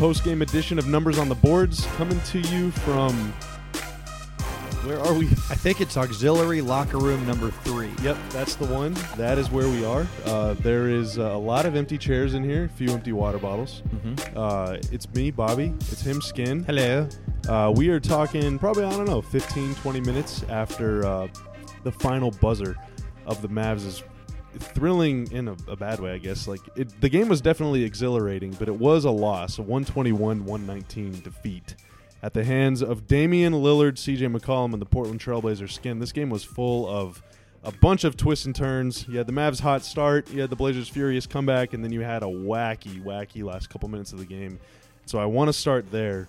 post game edition of Numbers on the Boards coming to you from. Where are we? I think it's auxiliary locker room number three. Yep, that's the one. That is where we are. Uh, there is uh, a lot of empty chairs in here, a few empty water bottles. Mm-hmm. Uh, it's me, Bobby. It's him, Skin. Hello. Uh, we are talking probably, I don't know, 15, 20 minutes after uh, the final buzzer of the Mavs thrilling in a, a bad way, I guess. Like it, the game was definitely exhilarating, but it was a loss, a 121-119 defeat at the hands of Damian Lillard, CJ McCollum, and the Portland Trailblazers skin. This game was full of a bunch of twists and turns. You had the Mavs hot start, you had the Blazers furious comeback, and then you had a wacky, wacky last couple minutes of the game. So I want to start there.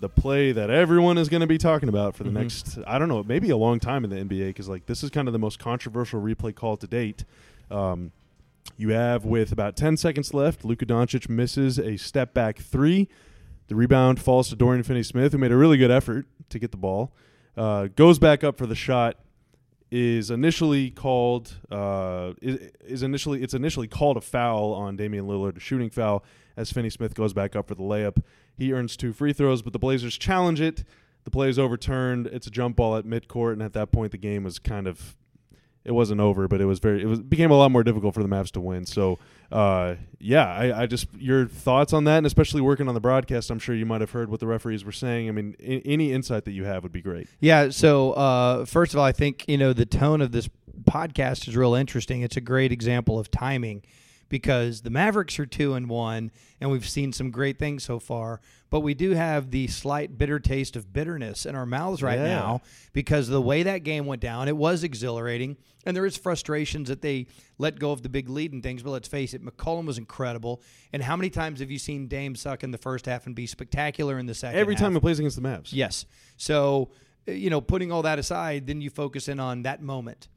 The play that everyone is going to be talking about for the Mhm. next, I don't know, maybe a long time in the NBA, because like this is kind of the most controversial replay call to date. Um, you have with about 10 seconds left, Luka Doncic misses a step back three. The rebound falls to Dorian Finney-Smith, who made a really good effort to get the ball. Uh, goes back up for the shot. Is initially called uh, is, is initially it's initially called a foul on Damian Lillard, a shooting foul, as Finney-Smith goes back up for the layup. He earns two free throws, but the Blazers challenge it. The play is overturned. It's a jump ball at midcourt, and at that point, the game was kind of it wasn't over, but it was very it was became a lot more difficult for the Mavs to win. So, uh, yeah, I, I just your thoughts on that, and especially working on the broadcast, I'm sure you might have heard what the referees were saying. I mean, I- any insight that you have would be great. Yeah. So uh, first of all, I think you know the tone of this podcast is real interesting. It's a great example of timing because the Mavericks are two and one, and we've seen some great things so far. But we do have the slight bitter taste of bitterness in our mouths right Yeah. now because the way that game went down, it was exhilarating, and there is frustrations that they let go of the big lead and things. But let's face it, McCollum was incredible. And how many times have you seen Dame suck in the first half and be spectacular in the second? Every half? time he plays against the Mavs, Yes. So, uh, you know, putting all that aside, then you focus in on that moment.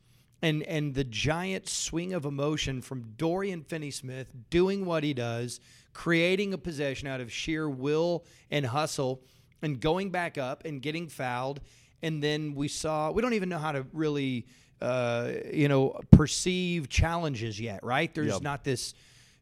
And and the giant swing of emotion from Dorian Finney-Smith doing what he does, creating a possession out of sheer will and hustle and going back up and getting fouled and then we saw we don't even know how to really uh, you know perceive challenges yet, right? There's Yep. not this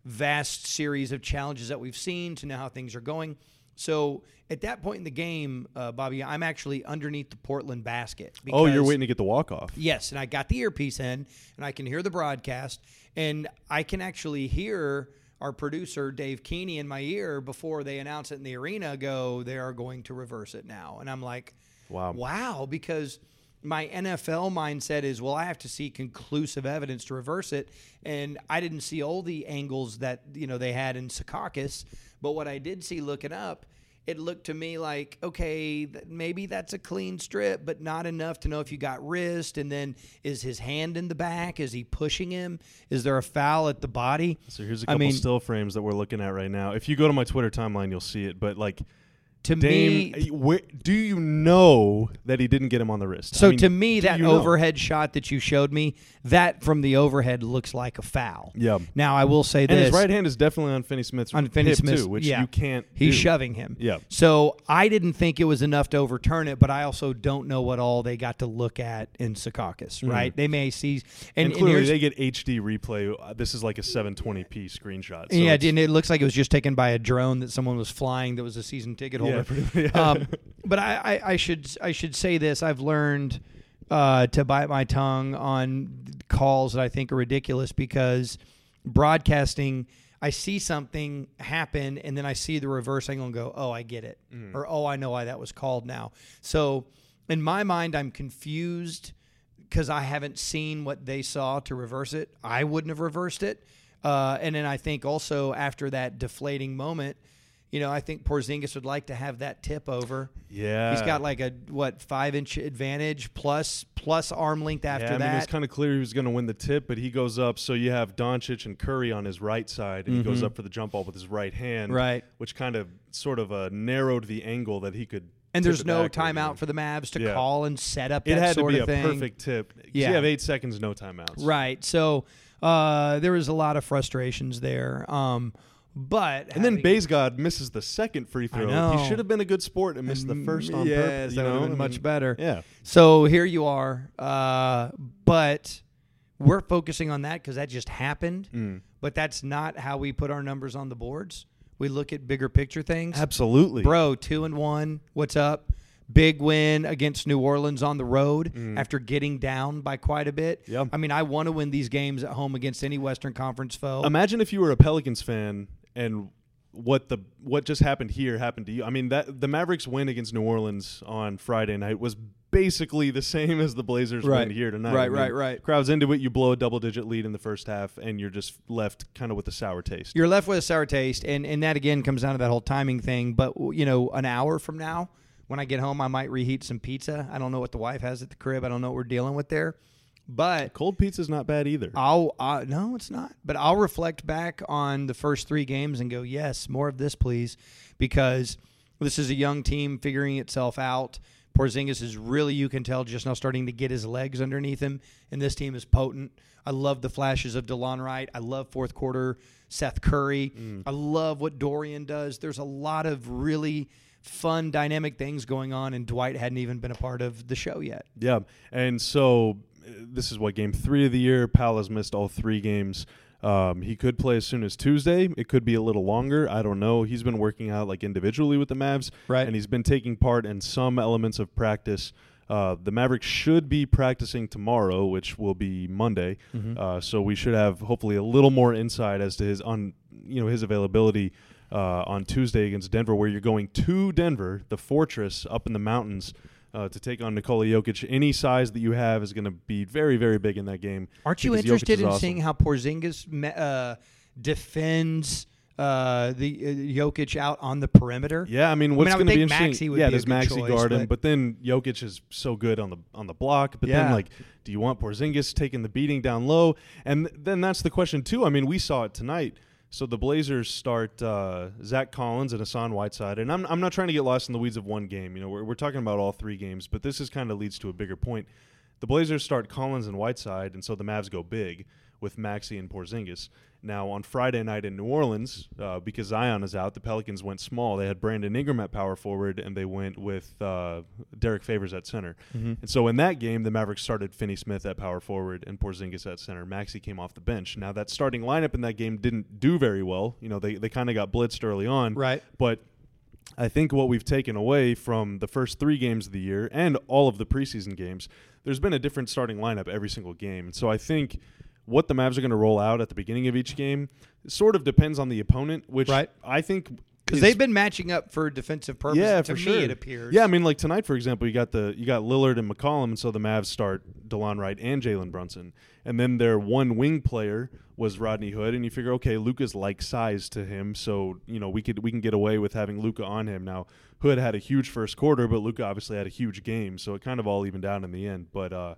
vast series of challenges that we've seen to know how things are going. So at that point in the game, uh, Bobby, I'm actually underneath the Portland basket. oh, you're waiting to get the walk off. Yes, and I got the earpiece in, and I can hear the broadcast, and I can actually hear our producer Dave Keeney in my ear before they announce it in the arena. Go, they are going to reverse it now, and I'm like, Wow. wow, because my NFL mindset is, well, I have to see conclusive evidence to reverse it, and I didn't see all the angles that you know they had in Secaucus, but what I did see looking up. It looked to me like okay, maybe that's a clean strip, but not enough to know if you got wrist. And then is his hand in the back? Is he pushing him? Is there a foul at the body? So here's a couple mean- still frames that we're looking at right now. If you go to my Twitter timeline, you'll see it. But like, To Dame, me, where, do you know that he didn't get him on the wrist? So I mean, to me, that you know? overhead shot that you showed me, that from the overhead looks like a foul. Yeah. Now I will say And this: his right hand is definitely on Finney Smith's on hip Finney-Smith's, too, which yeah. you can't. He's do. shoving him. Yeah. So I didn't think it was enough to overturn it, but I also don't know what all they got to look at in Secaucus, right? They may see, and, Mm-hmm. And, and clearly here's- they get HD replay. Uh, This is like a 720p screenshot. So yeah, and it looks like it was just taken by a drone that someone was flying that was a season ticket holder. Yeah, pretty- yeah. um, but I, I, I should I should say this: I've learned uh, to bite my tongue on calls that I think are ridiculous because broadcasting. I see something happen and then I see the reverse angle and go, "Oh, I get it," or "Oh, I know why that was called now." So, in my mind, I'm confused because I haven't seen what they saw to reverse it. I wouldn't have reversed it. Uh, and then I think also after that deflating moment, you know, I think Porzingis would like to have that tip over. yeah, He's got like a what five inch advantage plus plus arm length after that. yeah, I mean, it was kind of clear he was going to win the tip, but he goes up. So you have Doncic and Curry on his right side, and he goes up for the jump ball with his right hand, Mm-hmm. Right. Which kind of sort of uh, narrowed the angle that he could. and there's no backward, you know. timeout for the Mavs to Yeah. call and set up It that had to be of a thing. perfect tip. Yeah. you have eight seconds, no timeouts. Right. So uh, there was a lot of frustrations there. Um, but And then Bays God misses the second free throw. He should have been a good sport and missed the first on yes, purpose. that you would have been much better. Yeah. So here you are, uh, but we're focusing on that because that just happened. Mm. But that's not how we put our numbers on the boards. we look at bigger picture things. Absolutely. Bro, two and one. What's up? Big win against New Orleans on the road after getting down by quite a bit. Mm. Yeah. I mean, I want to win these games at home against any Western Conference foe. Imagine if you were a Pelicans fan and what the what just happened here happened to you. I mean that the Mavericks win against New Orleans on Friday night was basically the same as the Blazers Right. win here tonight. Right, I mean, right, right. Crowds into it, you blow a double digit lead in the first half and you're just left kind of with a sour taste. You're left with a sour taste, and and that again comes down to that whole timing thing. But you know, an hour from now, when I get home, I might reheat some pizza. I don't know what the wife has at the crib. I don't know what we're dealing with there, but Cold pizza's not bad either. I'll uh, no, it's not. But I'll reflect back on the first three games and go, yes, more of this, please, because this is a young team figuring itself out. Porzingis is really, you can tell, just now starting to get his legs underneath him, and this team is potent. I love the flashes of Delon Wright. I love fourth quarter Seth Curry. I love what Dorian does. There's a lot of really fun, dynamic things going on, and Dwight hadn't even been a part of the show yet. Yeah, and so this is what game three of the year. Powell has missed all three games. Um, he could play as soon as Tuesday. It could be a little longer. I don't know. He's been working out like individually with the Mavs, Right. And he's been taking part in some elements of practice. Uh, the Mavericks should be practicing tomorrow, which will be Monday. Uh, so we should have hopefully a little more insight as to his on you know his availability uh, on Tuesday against Denver, where you're going to Denver, the fortress up in the mountains, uh, to take on Nikola Jokic. Any size that you have is going to be very, very big in that game. Aren't you interested in awesome. seeing how Porzingis me- uh, defends uh, the uh, Jokic out on the perimeter? Yeah, I mean, what's I would going to be interesting? Yeah, be good Maxi choice, guard him? but- But then Jokic is so good on the on the block. But Yeah. then, like, do you want Porzingis taking the beating down low? And th- then that's the question too. I mean, we saw it tonight. So the Blazers start uh, Zach Collins and Hassan Whiteside, and I'm I'm not trying to get lost in the weeds of one game. You know, we're we're talking about all three games, but this is kind of leads to a bigger point. The Blazers start Collins and Whiteside, and so the Mavs go big with Maxi and Porzingis. Now on Friday night in New Orleans, uh, because Zion is out, the Pelicans went small. They had Brandon Ingram at power forward, and they went with uh, Derrick Favors at center. Mm-hmm. And so in that game, the Mavericks started Finney Smith at power forward and Porzingis at center. Maxi came off the bench. Now that starting lineup in that game didn't do very well. You know, they they kind of got blitzed early on, Right. but I think what we've taken away from the first three games of the year and all of the preseason games, there's been a different starting lineup every single game. And so I think what the Mavs are going to roll out at the beginning of each game sort of depends on the opponent, which Right. I think Because they've been matching up for defensive purposes. yeah, to for me, sure. it appears. Yeah, I mean, like tonight, for example, you got the you got Lillard and McCollum, and so the Mavs start Delon Wright and Jalen Brunson, and then their one wing player was Rodney Hood, and you figure, okay, Luka's like size to him, so you know we could we can get away with having Luka on him. Now Hood had a huge first quarter, but Luka obviously had a huge game, so it kind of all evened out in the end. But uh,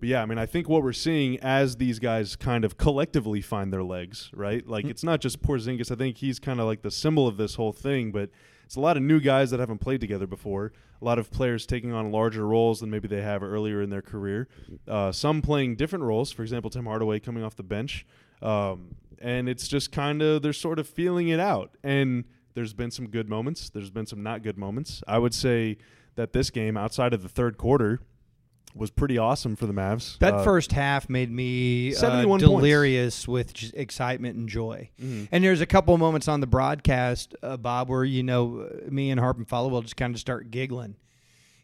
but yeah, I mean, I think what we're seeing as these guys kind of collectively find their legs, right? Like it's not just Porzingis. I think he's kind of like the symbol of this whole thing, but it's a lot of new guys that haven't played together before. A lot of players taking on larger roles than maybe they have earlier in their career. Uh, some playing different roles. For example, Tim Hardaway coming off the bench, um, and it's just kind of they're sort of feeling it out. And there's been some good moments. There's been some not good moments. I would say that this game, outside of the third quarter, was pretty awesome for the Mavs. That Uh, first half made me uh, 71 points. delirious with just excitement and joy. Mhm. And there's a couple moments on the broadcast, uh, Bob, where you know me and Harp and Follow will just kind of start giggling.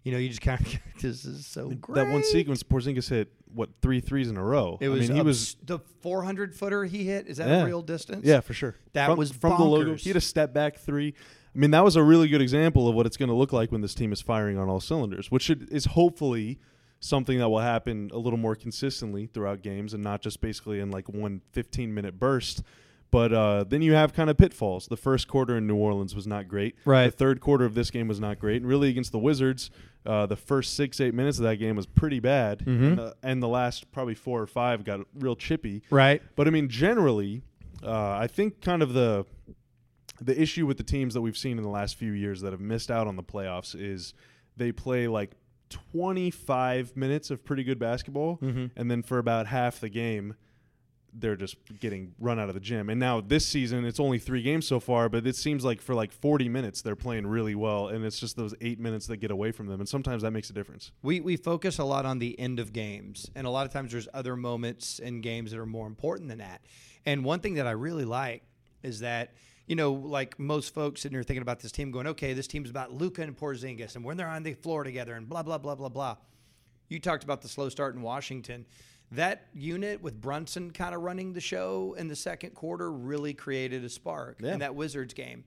You know, you just kind of this is so great. that one sequence, Porzingis hit what three threes in a row. It was, I mean, he was the 400 footer he hit. Is that Yeah. a real distance? Yeah, for sure. That from, was from the logo. He had a step back three. I mean, that was a really good example of what it's going to look like when this team is firing on all cylinders, which should, is hopefully something that will happen a little more consistently throughout games and not just basically in like one 15 minute burst. But uh, then you have kind of pitfalls. The first quarter in New Orleans was not great. Right. The third quarter of this game was not great. And really, against the Wizards, uh, the first six, eight minutes of that game was pretty bad. Mhm. And, the, and the last probably four or five got real chippy. Right. But I mean, generally, uh, I think kind of the the issue with the teams that we've seen in the last few years that have missed out on the playoffs is they play like 25 minutes of pretty good basketball, Mhm. and then for about half the game, they're just getting run out of the gym. And now this season, it's only three games so far, but it seems like for like 40 minutes, they're playing really well, and it's just those eight minutes that get away from them, and sometimes that makes a difference. We, we focus a lot on the end of games, and a lot of times there's other moments in games that are more important than that. And one thing that I really like is that you know, like most folks sitting there thinking about this team, going, okay, this team's about Luka and Porzingis, and when they're on the floor together, and blah blah blah blah blah. You talked about the slow start in Washington. That unit with Brunson kind of running the show in the second quarter really created a spark Yeah. in that Wizards game.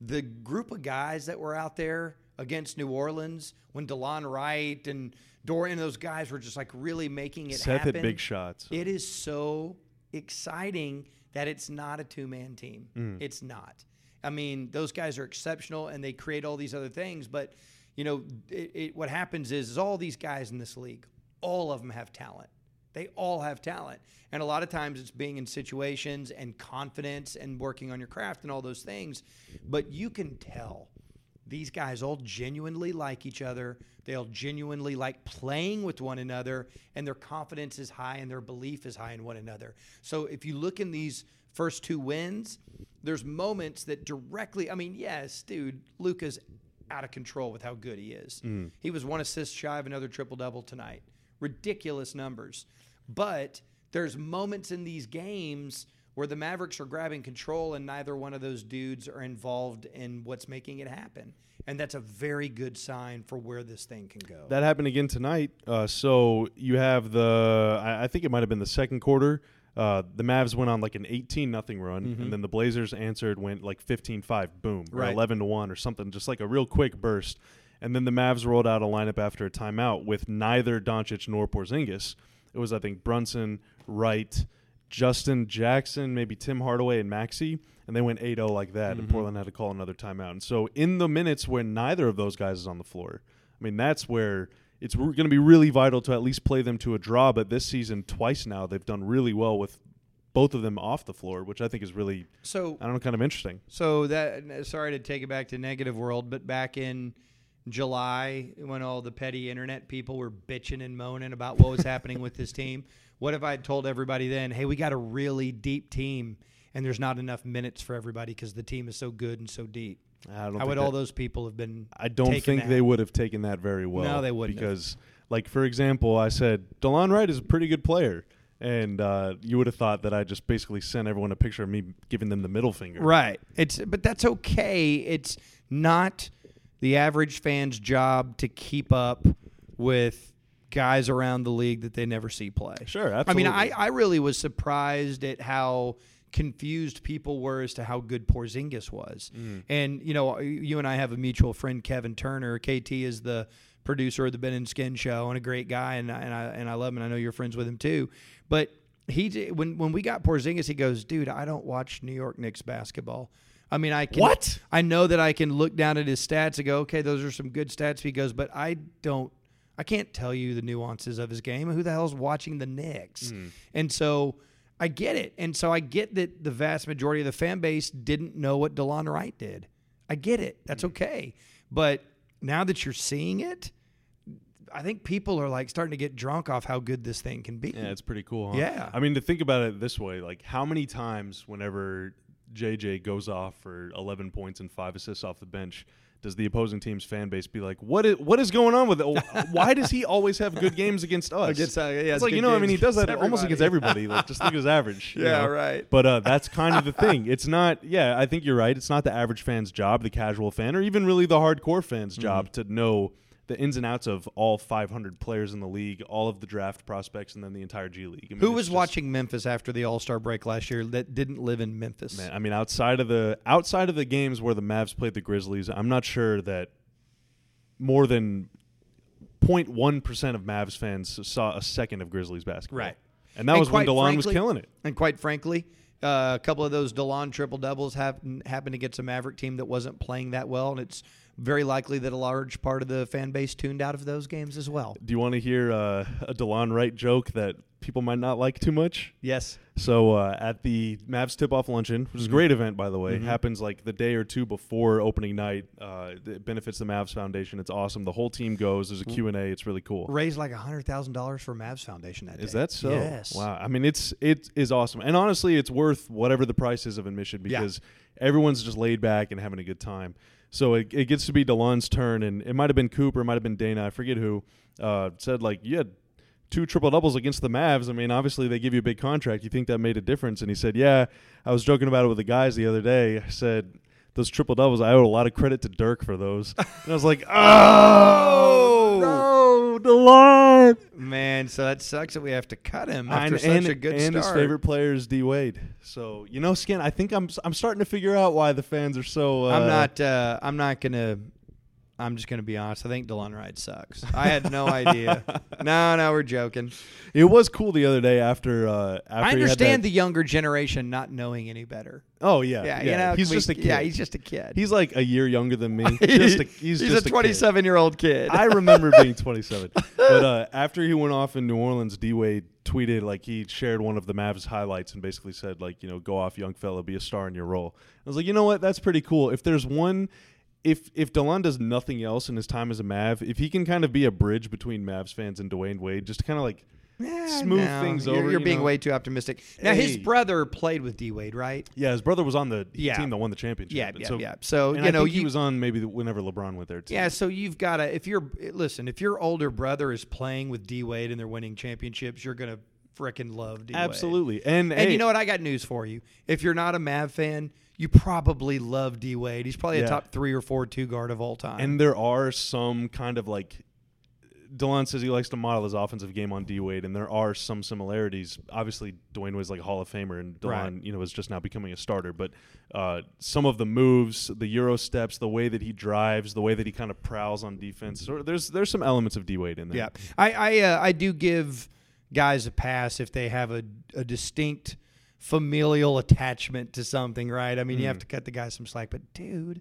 The group of guys that were out there against New Orleans when Delon Wright and Dorian, those guys were just like really making it Seth happen. hit big shots. It is so exciting that it's not a two man team. Mm. It's not. I mean, those guys are exceptional and they create all these other things. But, you know, it, it, what happens is, is all these guys in this league, all of them have talent. They all have talent. And a lot of times it's being in situations and confidence and working on your craft and all those things. But you can tell these guys all genuinely like each other. They all genuinely like playing with one another, and their confidence is high and their belief is high in one another. So if you look in these first two wins, there's moments that directly, I mean, yes, dude, Luka's out of control with how good he is. Mm. He was one assist shy of another triple double tonight. Ridiculous numbers. But there's moments in these games where the Mavericks are grabbing control and neither one of those dudes are involved in what's making it happen. And that's a very good sign for where this thing can go. That happened again tonight. Uh, so you have the, I, I think it might have been the second quarter. Uh, the Mavs went on like an 18 nothing run, and then the Blazers answered, went like 15 5, boom, or Right. 11 to 1 or something, just like a real quick burst. And then the Mavs rolled out a lineup after a timeout with neither Doncic nor Porzingis. It was, I think, Brunson, Wright, Justin Jackson, maybe Tim Hardaway, and Maxi. And they went 8 0 like that, and mm-hmm. Portland had to call another timeout. And so, in the minutes when neither of those guys is on the floor, I mean, that's where it's going to be really vital to at least play them to a draw. But this season, twice now, they've done really well with both of them off the floor, which I think is really, so I don't know, kind of interesting. So that sorry to take it back to negative world, but back in July when all the petty internet people were bitching and moaning about what was happening with this team, what if I had told everybody then, "Hey, we got a really deep team and there's not enough minutes for everybody because the team is so good and so deep." I don't How would that- all those people have been I don't think they would have taken that very well. No, they wouldn't have. Because, like, for example, I said, Delon Wright is a pretty good player. And uh, you would have thought that I just basically sent everyone a picture of me giving them the middle finger. Right. It's but that's okay. It's not the average fan's job to keep up with guys around the league that they never see play. Sure, I mean, I. I really was surprised at how confused people were as to how good Porzingis was. Mm. And you know, you and I have a mutual friend, Kevin Turner. KT is the producer of the Ben and Skin show and a great guy, and I, and I and I love him. And I know you're friends with him too. But he when when we got Porzingis, he goes, "Dude, I don't watch New York Knicks basketball." I mean, I can. What? I know that I can look down at his stats and go, "Okay, those are some good stats." He goes, "But I don't. I can't tell you the nuances of his game. Who the hell's watching the Knicks?" Hmm. And so. I get it. And so I get that the vast majority of the fan base didn't know what Delon Wright did. I get it. That's hmm. okay. But now that you're seeing it, I think people are like starting to get drunk off how good this thing can be. Yeah, it's pretty cool. Huh? Yeah. I mean, to think about it this way, like how many times whenever JJ goes off for 11 points and five assists off the bench, does the opposing team's fan base be like, "What is what is going on with it? Why does he always have good games against us?" Against, uh, yeah, it's like you know, I mean, he does that against almost against everybody. Like just look at his average. Yeah, know? right. But uh, that's kind of the thing. It's not. Yeah, I think you're right. It's not the average fan's job, the casual fan, or even really the hardcore fan's Mm-hmm. job to know the ins and outs of all 500 players in the league, all of the draft prospects, and then the entire G League. I mean, Who was just- watching Memphis after the All Star break last year that didn't live in Memphis? Man, I mean, outside of the outside of the games where the Mavs played the Grizzlies, I'm not sure that more than 0.1 percent of Mavs fans saw a second of Grizzlies basketball. Right. and that And was when Delon was killing it. And quite frankly, uh, a couple of those Delon triple doubles have happened against a Maverick team that wasn't playing that well, and it's very likely that a large part of the fan base tuned out of those games as well. Do you want to hear uh, a Delon Wright joke that people might not like too much? Yes. So uh, at the Mavs tip-off luncheon, which is a Mm-hmm. great event by the way, happens like the day or two before opening night. Uh, it benefits the Mavs Foundation. It's awesome. The whole team goes. There's a Q and A. It's really cool. Raised like hundred thousand dollars for Mavs Foundation that day. Is that so? Yes. Wow. I mean, it's it is awesome, and honestly, it's worth whatever the price is of admission Yeah. because everyone's just laid back and having a good time. So it, it gets to be Delon's turn, and it might have been Cooper, it might have been Dana, I forget who, uh, said like you had two triple doubles against the Mavs. I mean, obviously they give you a big contract. You think that made a difference? And he said, "Yeah, I was joking about it with the guys the other day. I said." Those triple doubles, I owe a lot of credit to Dirk for those. And I was like, oh, no, Delon. Man, so that sucks that we have to cut him And, after such and, a good and his favorite player is D Wade. So you know, Skin. I think I'm I'm starting to figure out why the fans are so. Uh, I'm not. Uh, I'm not gonna. I'm just gonna be honest. I think Delon Wright sucks. I had no idea. No, no, we're joking. It was cool the other day after. Uh, after I understand the younger generation not knowing any better. Oh yeah, Yeah, yeah. you know, he's we- just a kid. Yeah, he's just a kid. He's like a year younger than me. just a, he's, He's just a kid. 27 year old kid. I remember being 27. But uh, after he went off in New Orleans, D Wade tweeted like he shared one of the Mavs highlights and basically said like you know go off young fella, be a star in your role. I was like you know what that's pretty cool. If there's one. If if Delon does nothing else in his time as a Mav, if he can kind of be a bridge between Mavs fans and Dwyane Wade, just to kind of like Yeah, smooth no, things you're, over, You're you being know? way too optimistic. Now his brother played with D Wade, right? yeah, his brother was on the Yeah. team that won the championship. Yeah, yeah, so, yeah. So you I know, you he was on maybe the, whenever LeBron went there too. Yeah, so you've got to if you're listen, if your older brother is playing with D Wade and they're winning championships, you're gonna frickin' love D Wade. absolutely. And And hey, you know what? I got news for you. If you're not a Mav fan, you probably love D Wade. He's probably Yeah. a top three or four two guard of all time. And there are some kind of like Delon says he likes to model his offensive game on D Wade, and there are some similarities. Obviously, Dwyane was like a Hall of Famer, and Delon, Right. you know, is just now becoming a starter. But uh, some of the moves, the Euro steps, the way that he drives, the way that he kind of prowls on defense, sort of, there's there's some elements of D Wade in there. yeah, I I, uh, I do give guys a pass if they have a, a distinct familial attachment to something, right? I mean, you have to cut the guy some slack, but dude,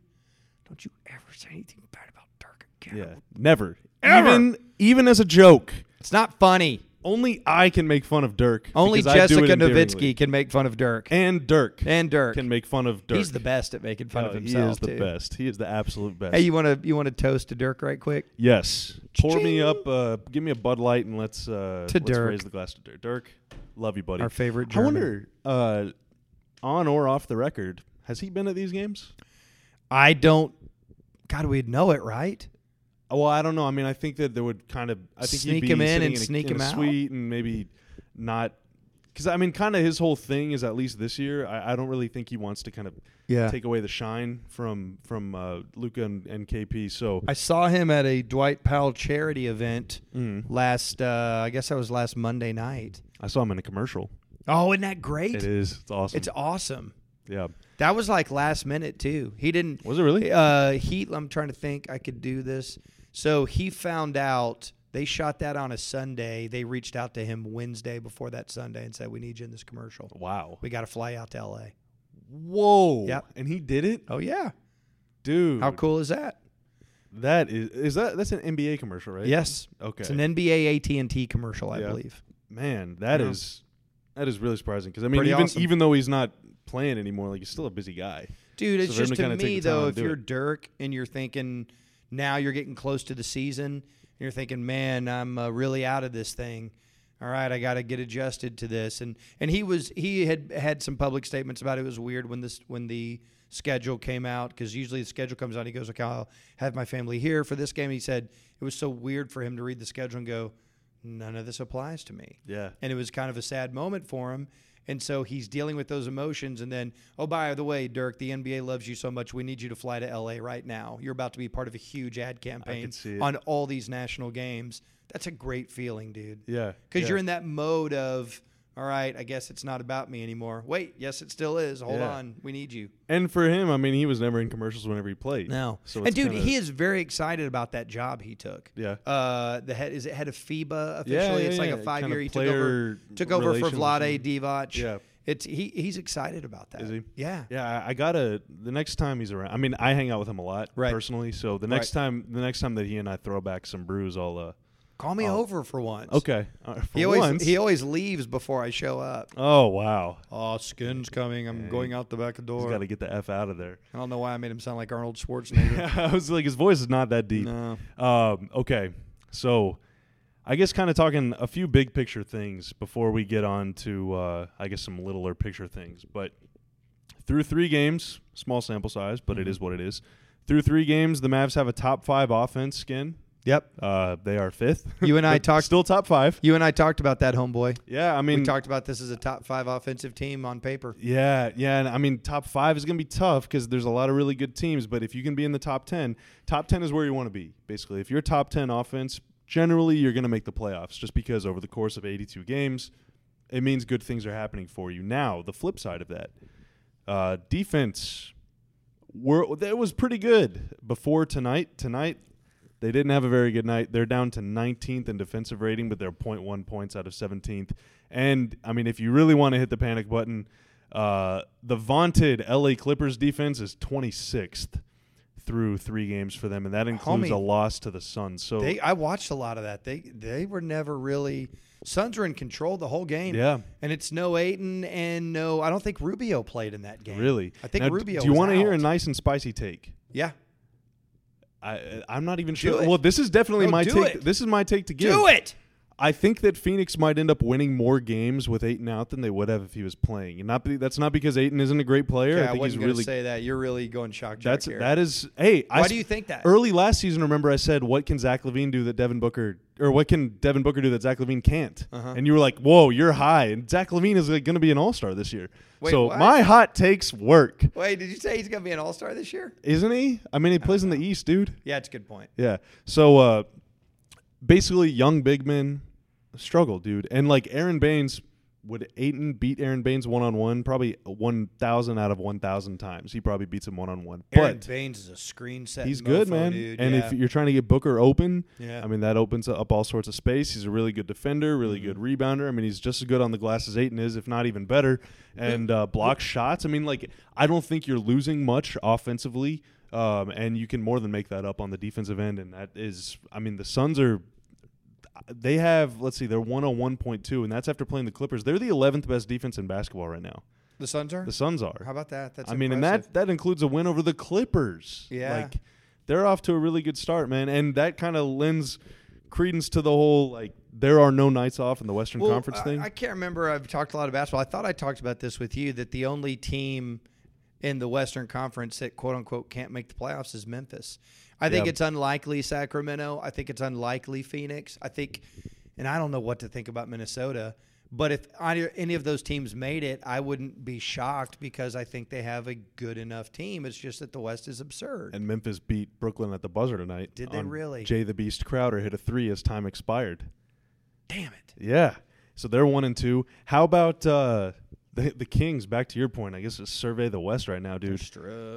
don't you ever say anything bad about Dirk again. yeah, never, Ever. even even as a joke. It's not funny. Only I can make fun of Dirk. Only because I do it Jessica. Nowitzki can make fun of Dirk. and Dirk And Dirk. can make fun of Dirk. He's the best at making fun Oh, of himself. He is the too. best. He is the absolute best. Hey, you want to you want to toast to Dirk right quick? yes. Pour me up. Uh, give me a Bud Light and let's uh, To let's Dirk. raise the glass to Dirk. Dirk, love you, buddy. Our favorite I wonder, uh, on or off the record, has he been at these games? I don't. God, we'd know it, right? Well, I don't know. I mean, I think that there would kind of I think Sneak him in and in a, sneak in him out? suite and maybe not. Because I mean, kind of his whole thing is at least this year. I, I don't really think he wants to kind of Yeah. take away the shine from from uh, Luka and, and KP. So I saw him at a Dwight Powell charity event mm, last. Uh, I guess that was last Monday night. I saw him in a commercial. Oh, isn't that great? It is. It's awesome. It's awesome. yeah. That was like last minute too. He didn't. Was it really? Uh, he. I'm trying to think. I could do this. So he found out they shot that on a Sunday. They reached out to him Wednesday before that Sunday and said, "We need you in this commercial. Wow. We got to fly out to L.A." Whoa. Yep. And he did it, Oh yeah. dude. How cool is that? That is. Is that that's an NBA commercial, right? Yes. Okay. It's an NBA AT and T commercial, I Yeah. believe. Man, that Yeah. is that is really surprising because I mean, Pretty even awesome. even though he's not playing anymore, like he's still a busy guy. Dude, So it's just to to me though, if you're it. Dirk and you're thinking now you're getting close to the season, and you're thinking, man, I'm uh, really out of this thing. All right, I got to get adjusted to this. And and he was he had had some public statements about it was weird when this when the schedule came out because usually the schedule comes out. He goes, okay, I'll have my family here for this game. He said it was so weird for him to read the schedule and go, none of this applies to me Yeah. and it was kind of a sad moment for him. And so he's dealing with those emotions. And then, oh, by the way, Dirk, the NBA loves you so much. We need you to fly to LA right now. You're about to be part of a huge ad campaign on all these national games. That's a great feeling, dude. Yeah. Because yeah. you're in that mode of, all right, I guess it's not about me anymore. Wait, yes, it still is. Hold Yeah. on. We need you. And for him, I mean, he was never in commercials whenever he played. No. So and dude, kinda- he is very excited about that job he took. Yeah. Uh, the head is it head of FIBA officially? Yeah, yeah, it's like a five year. He took over took over for Vlade. Divac. Yeah. It's he he's excited about that. Is he? Yeah. Yeah, I, gotta. The next time he's around, I mean, I hang out with him a lot Right. personally. So the next time, the next time that he and I throw back some brews, I'll. uh Call me Oh. over for once. Okay. Uh, for He always once. he always leaves before I show up. oh wow. Oh, skin's coming. I'm going out the back He's door. got to get the f out of there. I don't know why I made him sound like Arnold Schwarzenegger. I was like, his voice is not that deep. no. Um, okay, so I guess kind of talking a few big picture things before we get on to uh, I guess some littler picture things. But through three games, small sample size, but it Mhm. is what it is. Through three games, the Mavs have a top five offense skin. Yep. Uh, they are fifth. You and I talked- still top five. You and I talked about that, homeboy. Yeah, I mean, we talked about this as a top five offensive team on paper. Yeah, yeah, and I mean top five is going to be tough because there's a lot of really good teams. But if you can be in the top ten, top ten is where you want to be. Basically, if you're top ten offense, generally you're going to make the playoffs. Just because over the course of 82 games, it means good things are happening for you. Now, the flip side of that, uh, defense, were that was pretty good before tonight. Tonight. They didn't have a very good night. They're down to 19th in defensive rating, but they're 0.1 points out of 17th. And I mean, if you really want to hit the panic button, uh, the vaunted LA Clippers defense is 26th through three games for them, and that includes Homie, a loss to the Suns. So They, I watched a lot of that. They they were never really. Suns were in control the whole game. yeah, And it's no Ayton and no. I don't think Rubio played in that game. really. I think Now, Rubio. Do you want to hear a nice and spicy take? Yeah. I, I'm not even sure. Well, this is definitely No, my do take. it. This is my take to give. Do it. I think that Phoenix might end up winning more games with Ayton out than they would have if he was playing. And not be, that's not because Ayton isn't a great player. Yeah, I I wasn't going to really say that. You're really going shock jock that's here. that is hey. I Why s- do you think that? early last season? Remember, I said, "What can Zach LaVine do that Devin Booker, or what can Devin Booker do that Zach LaVine can't?" Uh-huh. And you were like, "Whoa, you're high." And Zach LaVine is like, going to be an All Star this year. Wait, so what? my hot takes work, Wait, did you say he's going to be an All Star this year? isn't he? I mean, he plays in the East, dude. Yeah, it's a good point. Yeah. So uh, basically, young big men struggle, dude. And like Aron Baynes, would Ayton beat Aron Baynes one on one? Probably one thousand out of one thousand times. He probably beats him one on one. Aron But Baynes is a screen set. he's good, man. Dude. and yeah. if you're trying to get Booker open, yeah. I mean that opens up all sorts of space. He's a really good defender, really Mm-hmm. good rebounder. I mean he's just as good on the glass as Ayton is, if not even better. And uh, block shots. I mean, like I don't think you're losing much offensively, um, and you can more than make that up on the defensive end. And that is, I mean, the Suns are. They have, let's see, they're 101.2, and that's after playing the Clippers. They're the 11th best defense in basketball right now. the Suns are. The Suns are. How about that? That's I mean, and that that includes a win over the Clippers. Yeah. like they're off to a really good start, man, and that kind of lends credence to the whole like there are no nights off in the Western Well, Conference I, thing. I can't remember. I've talked a lot of basketball. I thought I talked about this with you that the only team in the Western Conference that quote unquote can't make the playoffs is Memphis. I think Yeah. it's unlikely Sacramento. I think it's unlikely Phoenix. I think, and I don't know what to think about Minnesota. But if any of those teams made it, I wouldn't be shocked because I think they have a good enough team. It's just that the West is absurd. and Memphis beat Brooklyn at the buzzer tonight. Did they really? Jae the Beast Crowder hit a three as time expired. Damn it! Yeah, so they're one and two. How about uh, the the Kings? Back to your point, I guess it's survey the West right now, dude.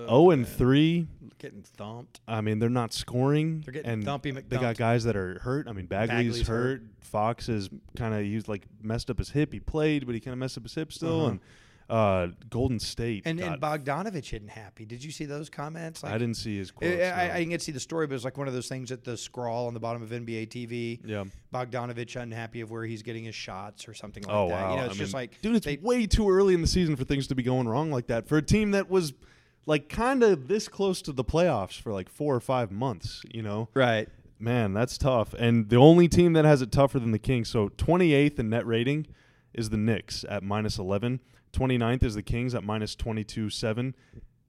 Oh and three. getting thumped. I mean, they're not scoring. They're getting and thumpy They got guys that are hurt. I mean, Bagley's, Bagley's hurt. hurt. Fox is kind of he's like messed up his hip. He played, but he kind of messed up his hip still. Uh-huh. And uh, Golden State. And, and Bogdanovic isn't happy. Did you see those comments? I didn't see his I, quotes. I, no. I didn't get to see the story, but it's like one of those things at the scrawl on the bottom of NBA TV. yeah. Bogdanovic unhappy of where he's getting his shots or something like Oh that. wow! You know, it's I just mean, like dude, it's they- way too early in the season for things to be going wrong like that for a team that was like kind of this close to the playoffs for like four or five months. You know, right. Man, that's tough. And the only team that has it tougher than the Kings, so 28th in net rating is the Knicks at minus 11. 29th is the Kings at minus 22.7.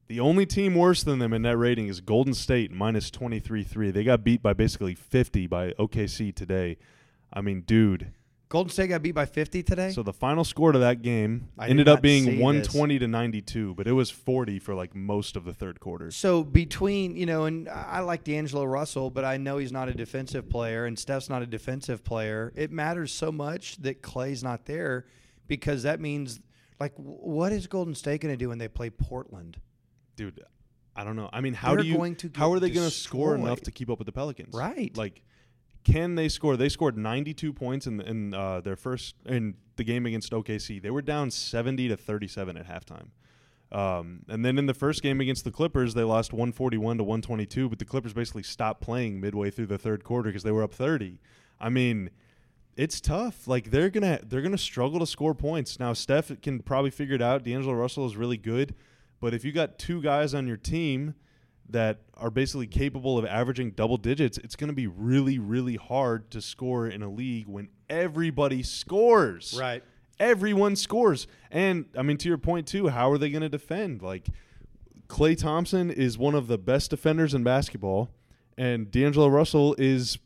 The only team worse than them in net rating is Golden State, minus 23.3. They got beat by basically 50 by OKC today. I mean, dude. Golden State got beat by 50 today. So the final score to that game I ended up being see 120 to 92, but it was 40 for like most of the third quarter. So between you know, and I I like D'Angelo Russell, but I know he's not a defensive player, and Steph's not a defensive player. It matters so much that Klay's not there because that means like, what is Golden State going to do when they play Portland? dude i don't know. I mean how They're do you going to how are they going to score enough to keep up with the pelicans? Right. like can they score? They scored 92 points in in uh, their first in the game against okc they were down 70 to 37 at halftime. Um, and then in the first game against the clippers they lost 141 to 122 but the clippers basically stopped playing midway through the third quarter because they were up 30 i mean it's tough. Like they're gonna they're gonna struggle to score points. Now Steph can probably figure it out. D'Angelo Russell is really good, but if you got two guys on your team that are basically capable of averaging double digits, it's gonna be really really hard to score in a league when everybody scores. Right. Everyone scores, and I mean to your point too. How are they gonna defend? Like Klay Thompson is one of the best defenders in basketball, and D'Angelo Russell is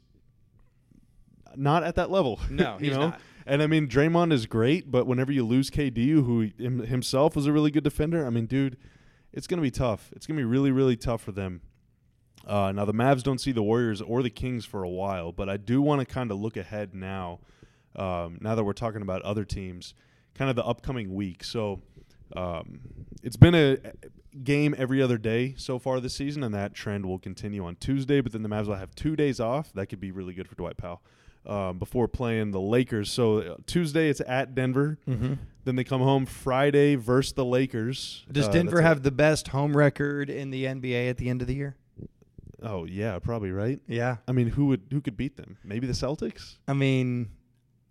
not at that level. No, you know. not. And I mean, Draymond is great, but whenever you lose KD, who himself was a really good defender, I mean, dude, it's gonna be tough. It's gonna be really, really tough for them. Uh, now the Mavs don't see the Warriors or the Kings for a while, but I do want to kind of look ahead now. Um, now that we're talking about other teams, kind of the upcoming week. So um, it's been a game every other day so far this season, and that trend will continue on Tuesday. But then the Mavs will have two days off. That could be really good for Dwight Powell um, before playing the Lakers. So uh, Tuesday it's at Denver. Mm-hmm. Then they come home Friday versus the Lakers. Does Uh, Denver have the best home record in the NBA at the end of the year? Oh yeah, probably right. Yeah. I mean, who would who could beat them? Maybe the Celtics. I mean,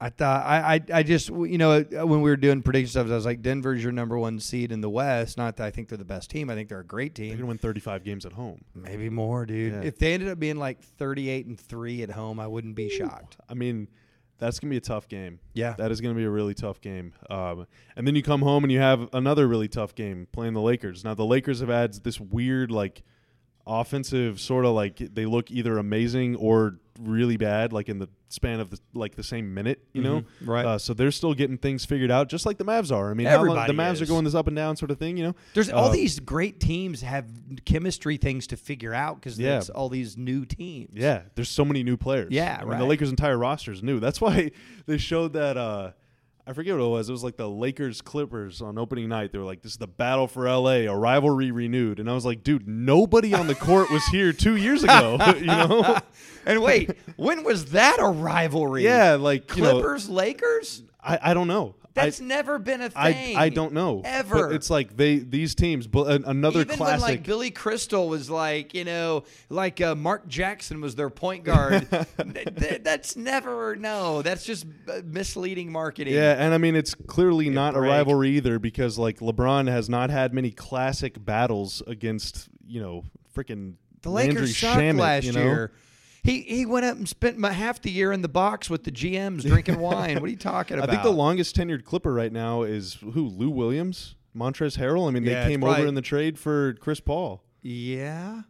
I thought I, I I just you know when we were doing prediction stuff, I was like Denver's your number one seed in the West. Not that I think they're the best team. I think they're a great team. They're gonna win 35 games at home. Maybe more, dude. Yeah. If they ended up being like thirty-eight and three at home, I wouldn't be shocked. I mean, that's gonna be a tough game. Yeah. That is going to be a really tough game. Um, and then you come home and you have another really tough game playing the Lakers. Now the Lakers have had this weird like offensive sort of like they look either amazing or really bad like in the span of the, like the same minute, you know. Mhm. Right. Uh, so they're still getting things figured out, just like the Mavs are. I mean, long, the Mavs are going this up and down sort of thing, you know. There's all Uh, these great teams have chemistry things to figure out because Yeah. there's all these new teams. Yeah, there's so many new players. Yeah, I mean, the. Lakers' entire roster is new. That's why they showed that. Uh, I forget what it was. It was like the Lakers Clippers on opening night. They were like, "This is the battle for LA, a rivalry renewed." And I was like, "Dude, nobody on the court was here two years ago." you know? and wait, when was that a rivalry? Yeah, like you know, Clippers, Lakers. I, I don't know. That's I, never been a thing. I don't know ever. But it's like they these teams. But another Even classic. when like Billy Crystal was like, you know, like uh, Mark Jackson was their point guard. Th- th- that's never no. That's just uh, misleading marketing. Yeah, and I mean it's clearly not a rivalry either because like LeBron has not had many classic battles against you know freaking the Landry Lakers sucked Shamet, last you know? year. He he went up and spent my, half the year in the box with the GMs drinking wine. What are you talking about? I think the longest tenured Clipper right now is who Lou Williams, Montrezl Harrell. I mean Yeah, they came probably- over in the trade for Chris Paul. yeah.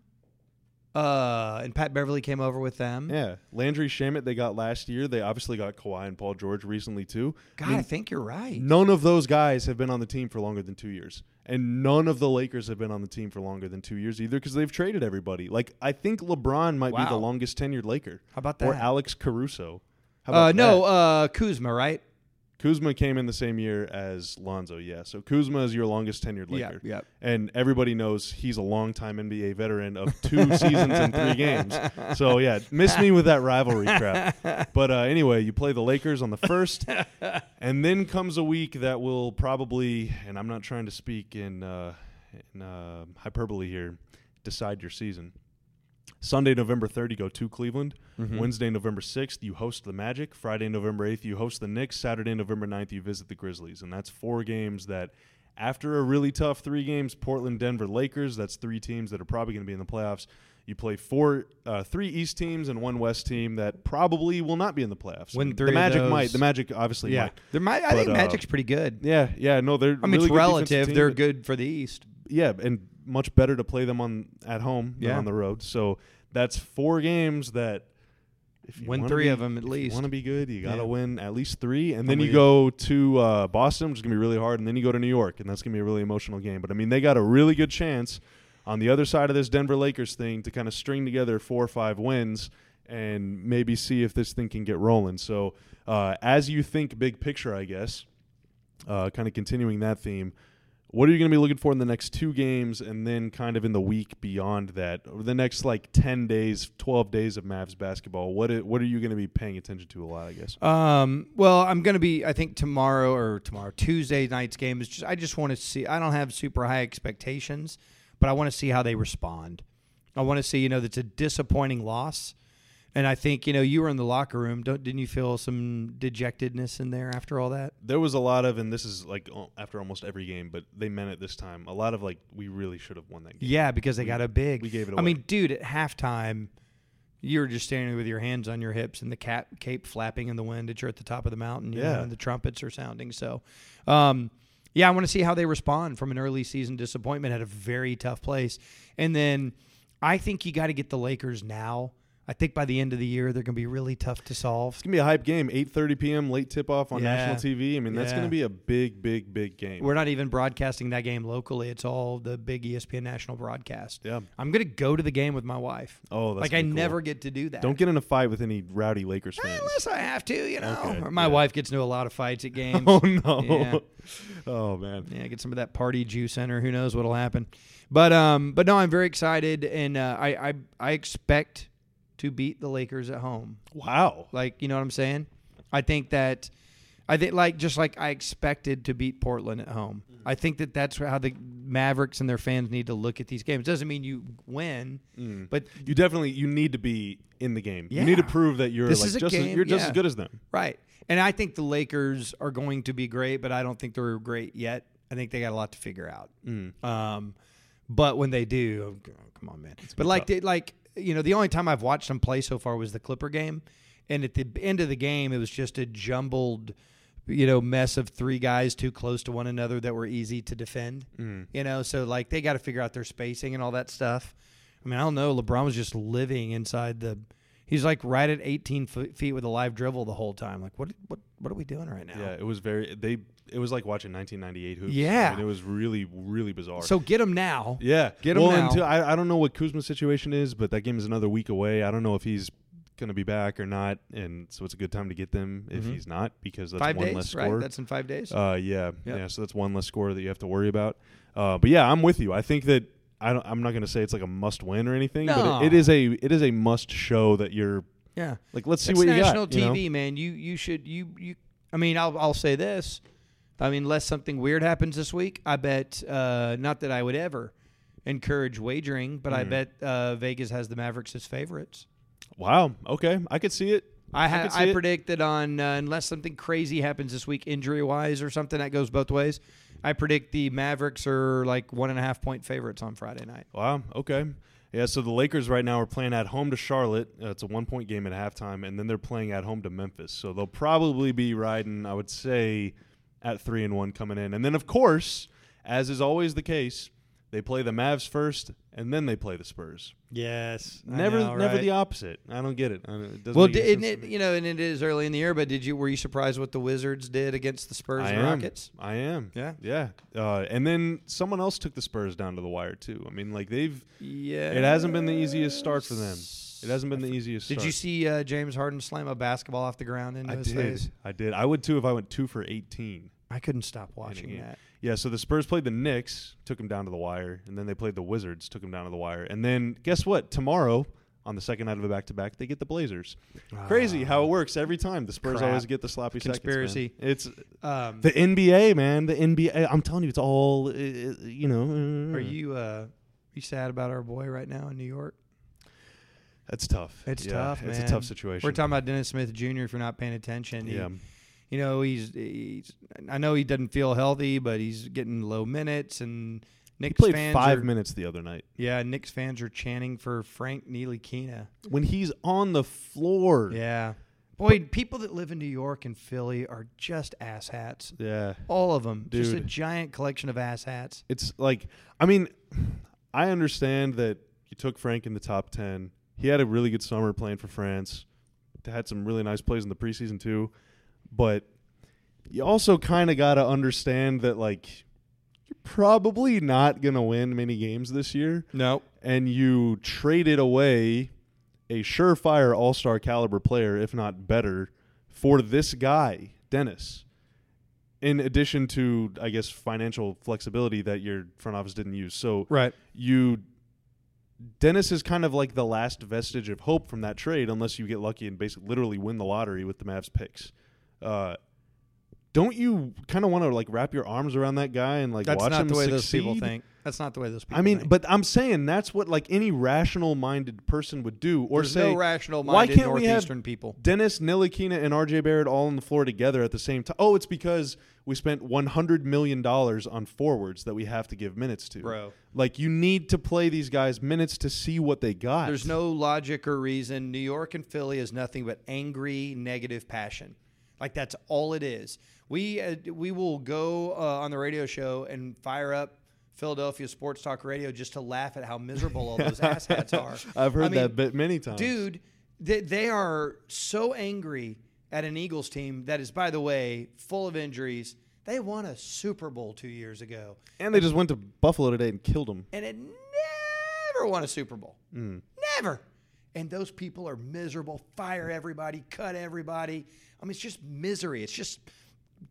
Uh, and Pat Beverley came over with them. Yeah, Landry Shamet they got last year. They obviously got Kawhi and Paul George recently too. God, I I, think you're right. None of those guys have been on the team for longer than two years, and none of the Lakers have been on the team for longer than two years either because they've traded everybody. Like I think LeBron might be the longest tenured Laker. How about that? Or? Alex Caruso. How Uh, no, that? uh, Kuzma, right? Kuzma came in the same year as Lonzo. Yeah, so Kuzma is your longest tenured Laker. Yep, yep. And everybody knows he's a longtime NBA veteran of two seasons and three games. So yeah, miss me with that rivalry crap. But uh, anyway, you play the Lakers on the first, and then comes a week that will probably, and I'm not trying to speak in, uh, in uh, hyperbole here, decide your season. Sunday, November 3rd, you go to Cleveland. Mm-hmm. Wednesday, November 6th, you host the Magic. Friday, November 8th, you host the Knicks. Saturday, November 9th, you visit the Grizzlies. And that's four games that, after a really tough three games, Portland, Denver, Lakers, that's three teams that are probably going to be in the playoffs. You play four, uh, three East teams and one West team that probably will not be in the playoffs. Three the Magic those. might. The Magic obviously Yeah, might. there might. I But, think uh, Magic's pretty good. Yeah, yeah, no, they're. I mean, really it's relative. They're good for the East. yeah, and much better to play them on at home than on the road. So that's four games that if you Win three be- them at least. You want to be good, you got to Yeah. win at least three, and then you you. go to uh, Boston, which is gonna be really hard, and then you go to New York, and that's gonna be a really emotional game. But I mean, they got a really good chance on the other side of this Denver Lakers thing to kind of string together four or five wins and maybe see if this thing can get rolling. So uh, as you think big picture, I guess, uh, kind of continuing that theme. What are you going to be looking for in the next two games, and then kind of in the week beyond that, over the next like ten days, twelve days of Mavs basketball? What i- what are you going to be paying attention to a lot? I guess. Um, well, I'm going to be. I think tomorrow or tomorrow Tuesday night's game is just. I just want to see. I don't have super high expectations, but I want to see how they respond. I want to see. You know, that's a disappointing loss, and I think you know you were in the locker room. Don't didn't you feel some dejectedness in there after all that? There was a lot of, and this is like after almost every game, but they meant it this time. A lot of like, we really should have won that game. Yeah, because they We- got a big. we gave it I mean, dude, at halftime, you were just standing with your hands on your hips and the cap cape flapping in the wind that you're at the top of the mountain. Yeah. know, and the trumpets are sounding. So, um, yeah, I want to see how they respond from an early season disappointment at a very tough place, and then I think you got to get the Lakers now. I think by the end of the year they're going to be really tough to solve. It's gonna be a hype game. 8:30 p.m. late tip off on Yeah. national TV. I mean, that's Yeah. gonna be a big, big, big game. We're not even broadcasting that game locally. It's all the big ESPN national broadcast. yeah. I'm going to go to the game with my wife. Oh, that's like I cool. never get to do that. Don't get in a fight with any rowdy Lakers fans. unless I have to, you know. Okay, Or my yeah. wife gets into a lot of fights at games. oh no. Oh man. Yeah, get some of that party juice in her. Who knows what'll happen? But um, but no, I'm very excited, and uh, I I I expect to beat the Lakers at home. Wow. Like you know what I'm saying? I think that I think like just like I expected to beat Portland at home. I think that that's how the Mavericks and their fans need to look at these games. Doesn't mean you win, Mm. but You definitely you need to be in the game. You need to prove that you're This like just as, you're just yeah. as good as them. right. And I think the Lakers are going to be great, but I don't think they're great yet. I think they got a lot to figure out. Mm. Um, but when they do, oh, come on, man. But like, they, like you know, the only time I've watched them play so far was the Clipper game, and at the end of the game, it was just a jumbled, you know, mess of three guys too close to one another that were easy to defend. Mm. You know, so like they got to figure out their spacing and all that stuff. I mean, I don't know. LeBron was just living inside the. He's like right at 18 feet with a live dribble the whole time. Like, what, what, what are we doing right now? Yeah, it was very they it was like watching 1998 hoops. Yeah. I mean, it was really really bizarre. So get him now. yeah, get 'em well, now. Until, I I don't know what Kuzma's situation is, but that game is another week away. I don't know if he's going to be back or not, and so it's a good time to get them if Mhm. he's not because that's Five one days, less right? That's in five days. Uh, yeah, Yep. yeah. So that's one less score that you have to worry about. Uh, but yeah, I'm with you. I think that I don't, I'm not going to say it's like a must win or anything, but No. it, it is a it is a must show that you're yeah. like. Let's see it's what you national got. you know? TV, man. You you should you you. I mean, I'll I'll say this. I mean, unless something weird happens this week, I bet. Uh, not that I would ever encourage wagering, but I Mhm. bet uh, Vegas has the Mavericks as favorites. Wow. Okay, I could see it. I I ha- I, it. predict that on uh, unless something crazy happens this week, injury wise or something that goes both ways, I predict the Mavericks are like one and a half point favorites on Friday night. Wow. Okay. Yeah. So the Lakers right now are playing at home to Charlotte. Uh, it's a one point game at halftime, and then they're playing at home to Memphis. So they'll probably be riding, I would say, at three and one coming in. And then, of course, as is always the case, they play the Mavs first, and then they play the Spurs. Yes, Never, never the opposite. I don't get it. I don't, it doesn't Well, make any did, sense it, you know, and it is early in the year, but did you were you surprised what the Wizards did against the Spurs I and am. Rockets? I am. Yeah. Yeah. Uh, and then someone else took the Spurs down to the wire too. I mean, like they've. Yeah, It hasn't been the easiest start for them. It hasn't been the easiest. Did start. you see uh, James Harden slam a basketball off the ground into I his did. face? I did. I would too if I went two for eighteen. I couldn't stop watching that. Yeah. So the Spurs played the Knicks, took them down to the wire, and then they played the Wizards, took them down to the wire, and then guess what? Tomorrow. On the second night of a back-to-back, they get the Blazers. Crazy how it works every time. The Spurs. Crap. always get the sloppy Conspiracy. seconds. It's Um, the NBA, man. The NBA. I'm telling you, it's all. uh, You know. are you uh, you sad about our boy right now in New York? That's tough. It's Yeah, tough, It's a tough situation. We're talking about Dennis Smith Jr. If you're not paying attention, He- Yeah. you know he's, he's I know he doesn't feel healthy, but he's getting low minutes and He Knicks played fans five are, minutes the other night. Yeah, Knicks fans are chanting for Frank Ntilikina. When he's on the floor. Yeah. Boy, people that live in New York and Philly are just asshats. Yeah. All of them. Just a giant collection of asshats. It's like, I mean, I understand that you took Frank in the top 10. He had a really good summer playing for France. Had some really nice plays in the preseason, too. But you also kind of got to understand that, like, you're probably not going to win many games this year. No. and you traded away a surefire all star caliber player, if not better, for this guy, Dennis. In addition to, I guess, financial flexibility that your front office didn't use. So Right. you Dennis is kind of like the last vestige of hope from that trade, unless you get lucky and basically literally win the lottery with the Mavs picks. Uh, don't you kind of want to like wrap your arms around that guy and like watch the stuff That's watch not him the way succeed? those people think. That's not the way those people I mean, think. but I'm saying that's what like any rational-minded person would do, or There's say no rational why can't we have Northeastern people. Dennis Ntilikina and RJ Barrett all on the floor together at the same time. Oh, it's because we spent 100 million dollars on forwards that we have to give minutes to. Bro. Like you need to play these guys minutes to see what they got. There's no logic or reason. New York and Philly is nothing but angry, negative passion. Like that's all it is. We uh, we will go uh, on the radio show and fire up Philadelphia Sports Talk Radio just to laugh at how miserable all those asshats are. I've heard I mean, that bit many times. dude. They, they are so angry at an Eagles team that is, by the way, full of injuries. They won a Super Bowl two years ago, And they just went to Buffalo today and killed them. and it never won a Super Bowl. Never. And those people are miserable. Fire everybody, cut everybody. I mean, it's just misery. It's just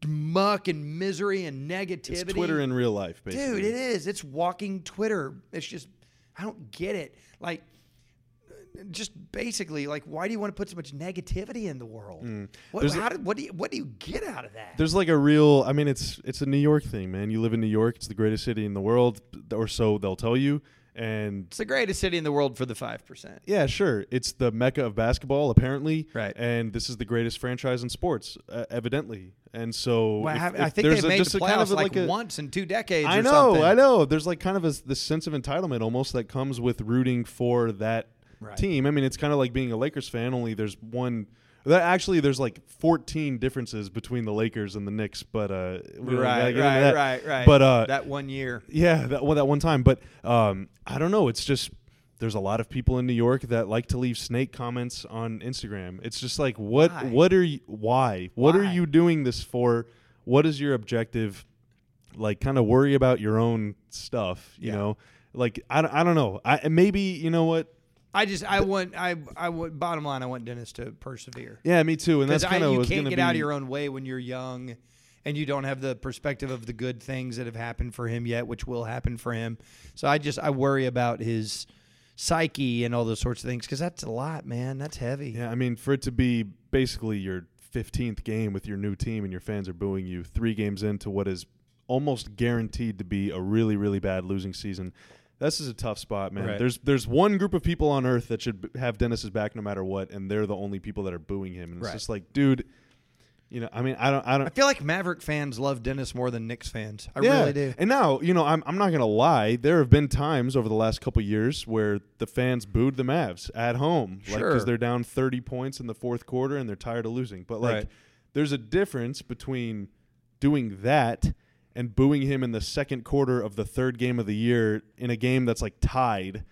muck and misery and negativity. It's Twitter in real life, basically. Dude, it is. It's walking Twitter. It's just, I don't get it. Like, just basically, like, why do you want to put so much negativity in the world? What, Mm. A- how do, what do you what do you get out of that? There's like a real. I mean, it's it's a New York thing, man. You live in New York. It's the greatest city in the world, or so they'll tell you. And It's the greatest city in the world for the five percent. yeah, sure, it's the mecca of basketball, apparently. Right. And this is the greatest franchise in sports, uh, evidently. And so Well, I, if- I think there's they've a- made just the a playoffs kind of like, a, once in two decades. I or know, something. I know. There's like kind of a, this sense of entitlement almost that comes with rooting for that Right. team. I mean, it's kind of like being a Lakers fan. Only there's one. That actually, there's like 14 differences between the Lakers and the Knicks, but uh, Right, right, right, right. But uh, that one year. yeah, that one that one time. But um, I don't know. It's just there's a lot of people in New York that like to leave snake comments on Instagram. It's just like what Why? what are you why? What are you doing this for? What is your objective? Like kind of worry about your own stuff, you Yeah. know? Like I, don't- I don't know. I maybe you know what? I just I want I I want bottom line I want Dennis to persevere. Yeah, me too. And that's kind of you was can't get be, out of your own way when you're young, and you don't have the perspective of the good things that have happened for him yet, which will happen for him. So I just I worry about his psyche and all those sorts of things because that's a lot, man. That's heavy. Yeah, I mean, for it to be basically your 15th game with your new team and your fans are booing you three games into what is almost guaranteed to be a really, really bad losing season. This is a tough spot, man. Right. There's there's one group of people on earth that should b- have Dennis's back no matter what, and they're the only people that are booing him. And it's Right. just like, dude, you know, I mean, I don't, I I don't. I feel like Maverick fans love Dennis more than Knicks fans. I yeah. really do. And now, you know, I'm, I'm not going to lie. There have been times over the last couple years where the fans booed the Mavs at home, like Sure. because they're down 30 points in the fourth quarter and they're tired of losing. But like, Right. there's a difference between doing that and booing him in the second quarter of the third game of the year in a game that's like tied.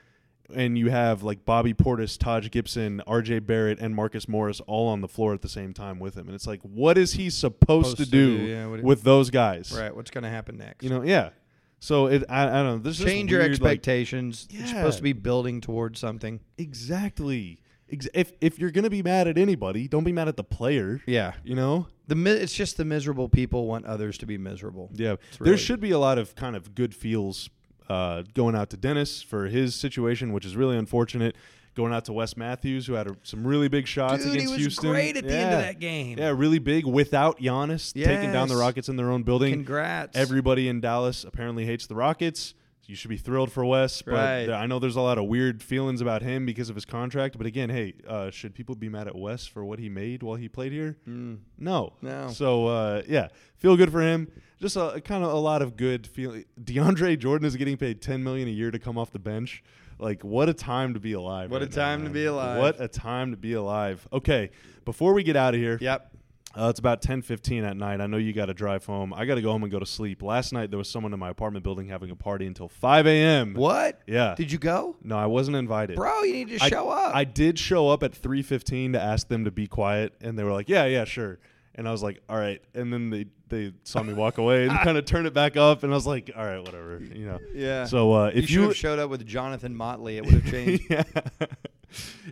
And you have like Bobby Portis, Taj Gibson, R.J. Barrett, and Marcus Morris all on the floor at the same time with him, and it's like, what is he supposed, Supposed to to do, do, yeah, with those guys? Right. What's going to happen next? You know, yeah. So it, I, I don't know. This change your weird, like- expectations. You're Yeah. supposed to be building towards something. exactly. If if you're gonna be mad at anybody, don't be mad at the player. Yeah. You know. The mi- it's just the miserable people want others to be miserable. Yeah. really- There should be a lot of kind of good feels uh, going out to Dennis for his situation, which is really unfortunate. Going out to Wes Matthews, who had a, some really big shots Dude, he against was Houston. great at the end of that game. Yeah, really big without Giannis taking down the Rockets in their own building. Congrats. Everybody in Dallas apparently hates the Rockets. You should be thrilled for Wes, but Right. I know there's a lot of weird feelings about him because of his contract. But again, hey, uh, should people be mad at Wes for what he made while he played here? Mm. No, No. So uh, yeah, feel good for him. Just a, kind of a lot of good feeling. DeAndre Jordan is getting paid 10 million a year to come off the bench. Like what a time to be alive! What a right now, time to man. be alive. What a time to be alive. Okay, before we get out of here, Yep. Uh, it's about ten fifteen at night. I know you got to drive home. I got to go home and go to sleep. Last night there was someone in my apartment building having a party until five a.m. What? Yeah. Did you go? no, I wasn't invited. Bro, you need to I, show up. I did show up at three fifteen to ask them to be quiet, and they were like, "Yeah, yeah, sure." And I was like, "All right." And then they they saw me walk away and kind of turn it back up, and I was like, "All right, whatever," you know. yeah. So uh, if you, have showed up with Jonathan Motley. It would have changed. yeah.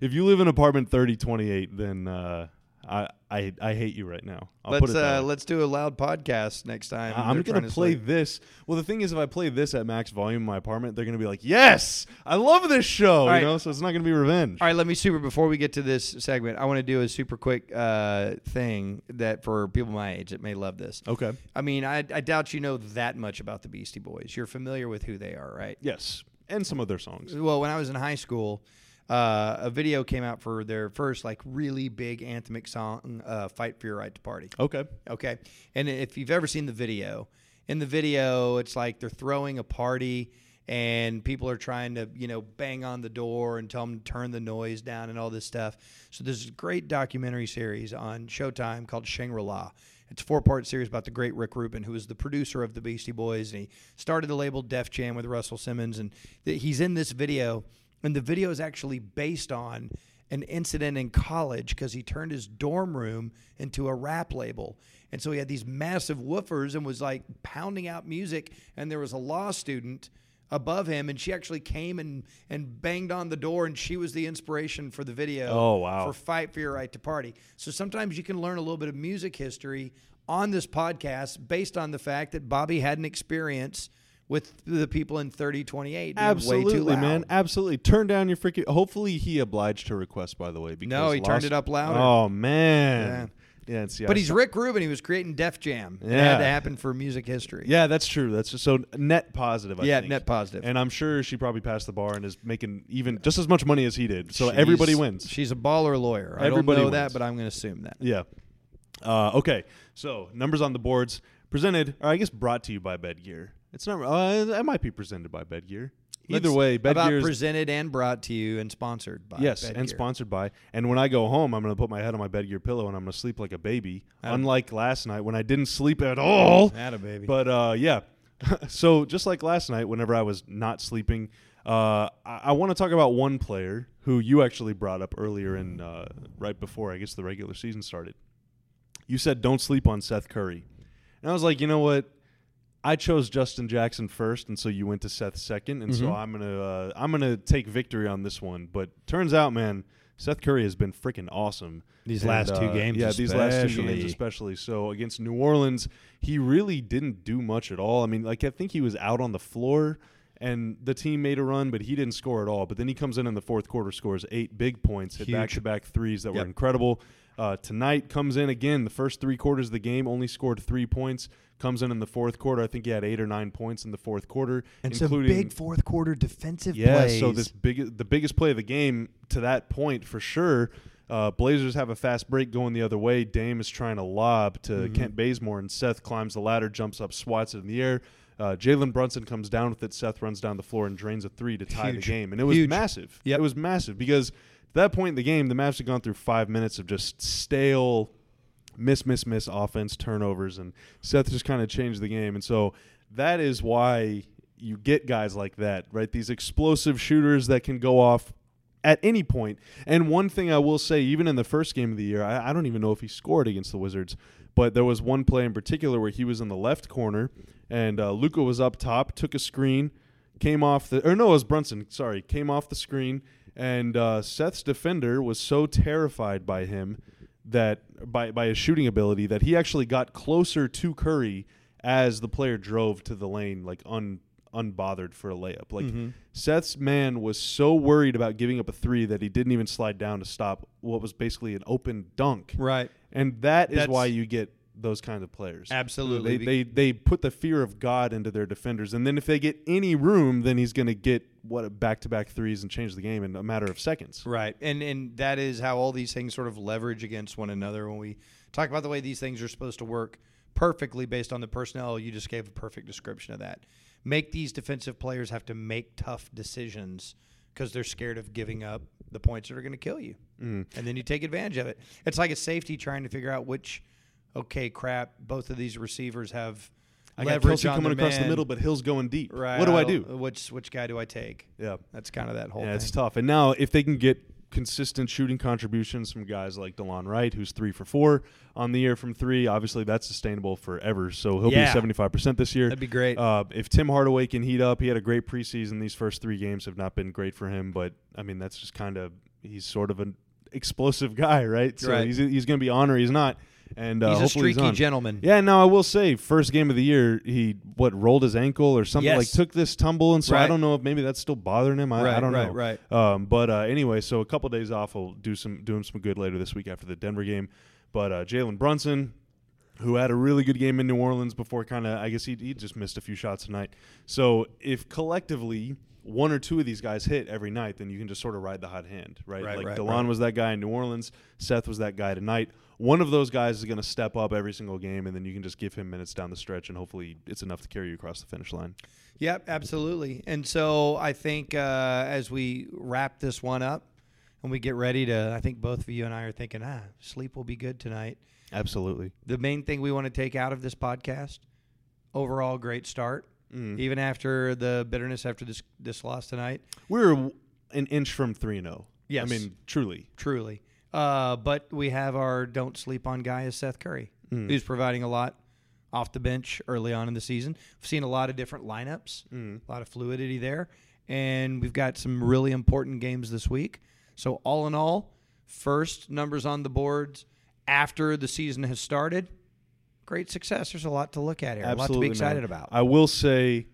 if you live in apartment thirty twenty eight, then uh, I I I hate you right now. I'll let's uh, let's do a loud podcast next time. I'm gonna to play sleep. this. Well, the thing is, if I play this at max volume in my apartment, they're gonna be like, "Yes, I love this show," right. you know. So it's not gonna be revenge. All right, let me super before we get to this segment. I want to do a super quick uh, thing that for people my age that may love this. Okay. I mean, I, I doubt you know that much about the Beastie Boys. You're familiar with who they are, right? Yes, and some of their songs. Well, when I was in high school, uh, a video came out for their first like really big anthemic song, uh, "Fight for Your Right to Party." Okay. Okay. And if you've ever seen the video, in the video, it's like they're throwing a party and people are trying to, you know, bang on the door and tell them to turn the noise down and all this stuff. So there's a great documentary series on Showtime called Shangri La. It's a four part series about the great Rick Rubin, who was the producer of the Beastie Boys. And he started the label Def Jam with Russell Simmons. And th- he's in this video. And the video is actually based on an incident in college because he turned his dorm room into a rap label. And so he had these massive woofers and was like pounding out music. And there was a law student above him, and she actually came and, and banged on the door, and she was the inspiration for the video. Oh, wow. For Fight for Your Right to Party. So sometimes you can learn a little bit of music history on this podcast based on the fact that Bobby had an experience with the people in 3028 being way too Absolutely, man. Absolutely. Turn down your freaking. Hopefully, he obliged her request. By the way, because No, he turned it up louder. Oh man. Yeah. and see, I But he's saw- Rick Rubin. He was creating Def Jam. It Yeah. had to happen for music history. Yeah, that's true. That's just, so net positive. I Yeah, think. net positive. And I'm sure she probably passed the bar and is making even just as much money as he did. So She's- everybody wins. She's a baller lawyer. I Everybody don't know that, but I'm going to assume that. Yeah. Uh, okay. So numbers on the boards presented, or I guess brought to you by Bedgear. It's not. Uh, it might be presented by Bedgear. Either It's way, Bedgear is presented and brought to you and sponsored by. yes, Bedgear. and sponsored by. And when I go home, I'm going to put my head on my Bedgear pillow and I'm going to sleep like a baby. Adam. Unlike last night when I didn't sleep at all. Atta baby. But uh, yeah, so just like last night, whenever I was not sleeping, uh, I, I want to talk about one player who you actually brought up earlier in uh, right before I guess the regular season started. You said don't sleep on Seth Curry, and I was like, you know what? I chose Justin Jackson first, and so you went to Seth second, and so Mhm. I'm gonna uh, I'm gonna take victory on this one. But turns out, man, Seth Curry has been freaking awesome These and, last two uh, games Yeah, these last two games especially. So against New Orleans, he really didn't do much at all. I mean, like I think he was out on the floor and the team made a run, but he didn't score at all. But then he comes in in the fourth quarter, scores eight big points, hit back to back threes that were incredible. Uh, tonight comes in again. The first three quarters of the game only scored three points. Comes in in the fourth quarter. I think he had eight or nine points in the fourth quarter, and some including big fourth quarter defensive yeah, plays. so this big the biggest play of the game to that point for sure. Uh, Blazers have a fast break going the other way. Dame is trying to lob to Mhm. Kent Bazemore, and Seth climbs the ladder, jumps up, swats it in the air. Uh, Jalen Brunson comes down with it. Seth runs down the floor and drains a three to tie Huge. the game, and it was Huge. massive. Yep. It was massive because at that point in the game, the Mavs had gone through five minutes of just stale miss, miss, miss offense, turnovers, and Seth just kind of changed the game. And so that is why you get guys like that, right? These explosive shooters that can go off at any point. And one thing I will say, even in the first game of the year, I, I don't even know if he scored against the Wizards, but there was one play in particular where he was in the left corner, and uh, Luka was up top, took a screen, came off the, or no, it was Brunson, sorry, came off the screen, and uh, Seth's defender was so terrified by him that by by his shooting ability that he actually got closer to Curry as the player drove to the lane like un unbothered for a layup. Like Mhm. Seth's man was so worried about giving up a three that he didn't even slide down to stop what was basically an open dunk. right. And that is That's- why you get those kinds of players. Absolutely. They, they they put the fear of God into their defenders, and then if they get any room, then he's going to get what back to back threes and change the game in a matter of seconds. Right. And and that is how all these things sort of leverage against one another when we talk about the way these things are supposed to work perfectly based on the personnel. You just gave a perfect description of that. Make these defensive players have to make tough decisions because they're scared of giving up the points that are going to kill you. Mm. And then you take advantage of it. It's like a safety trying to figure out which okay, crap, both of these receivers have I got Kelce coming their across the middle, but Hill's going deep. Right. What do I do? Which which guy do I take? Yeah, That's kind of that whole yeah, thing. it's tough. And now if they can get consistent shooting contributions from guys like Delon Wright, who's three for four on the year from three, obviously that's sustainable forever. So he'll Yeah. be seventy five percent this year. That'd be great. Uh, if Tim Hardaway can heat up, he had a great preseason. These first three games have not been great for him, but I mean that's just kind of he's sort of an explosive guy, right? So Right. he's he's going to be on or he's not, and uh, he's a streaky on. gentleman. Yeah, no, I will say, first game of the year, he what rolled his ankle or something Yes. like took this tumble, and so I don't know if maybe that's still bothering him. I, I don't right, know. right. Um, but uh, anyway, so a couple days off will do some do him some good later this week after the Denver game. But uh, Jalen Brunson, who had a really good game in New Orleans before, kind of I guess he he just missed a few shots tonight. So if collectively one or two of these guys hit every night, then you can just sort of ride the hot hand, right? Right, like right, Delon right. was that guy in New Orleans, Seth was that guy tonight. One of those guys is going to step up every single game, and then you can just give him minutes down the stretch, and hopefully it's enough to carry you across the finish line. Yep, absolutely. And so I think uh, as we wrap this one up and we get ready to, I think both of you and I are thinking, ah, sleep will be good tonight. Absolutely. The main thing we want to take out of this podcast, overall great start. Mm. Even after the bitterness after this this loss tonight. We're an inch from three and oh. zero. Yes. I mean, truly. truly. Uh, but we have our don't sleep on guy is Seth Curry, Mm. who's providing a lot off the bench early on in the season. We've seen a lot of different lineups, Mm. a lot of fluidity there, and we've got some really important games this week. So all in all, first numbers on the boards after the season has started. Great success. There's a lot to look at here. a lot to be excited man. about. I will say,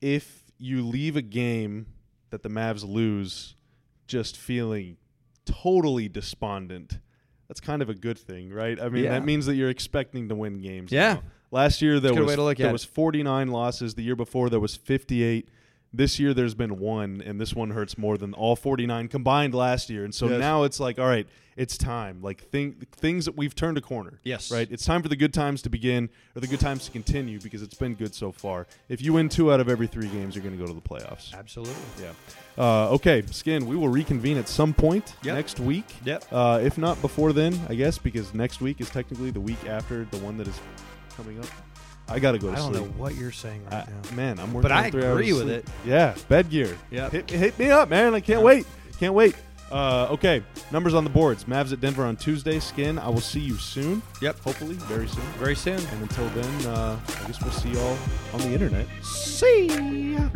if you leave a game that the Mavs lose, just feeling totally despondent, that's kind of a good thing, right? I mean, Yeah. that means that you're expecting to win games. Yeah. now. Last year there That's a good was way to look there was 49 losses. The year before there was 58. This year there's been one, and this one hurts more than all 49 combined last year. And so Yes. now it's like, all right, it's time. Like thing, things that we've turned a corner. Yes. Right. It's time for the good times to begin, or the good times to continue, because it's been good so far. If you win two out of every three games, you're going to go to the playoffs. Absolutely. Yeah. Uh, okay, Skin. We will reconvene at some point Yep. next week. Yep. Uh, if not before then, I guess, because next week is technically the week after the one that is coming up. I got to go I to don't sleep. know what you're saying right I- now. man, I'm working. But I three hours agree of with sleep. it. Yeah, bed gear. Yep. Hit, hit me up, man. I can't Yeah. wait. Can't wait. Uh, okay, numbers on the boards. Mavs at Denver on Tuesday. Skin. I will see you soon. Yep. Hopefully, very soon. Very soon. And until then, uh, I guess we'll see y'all on the internet. See ya.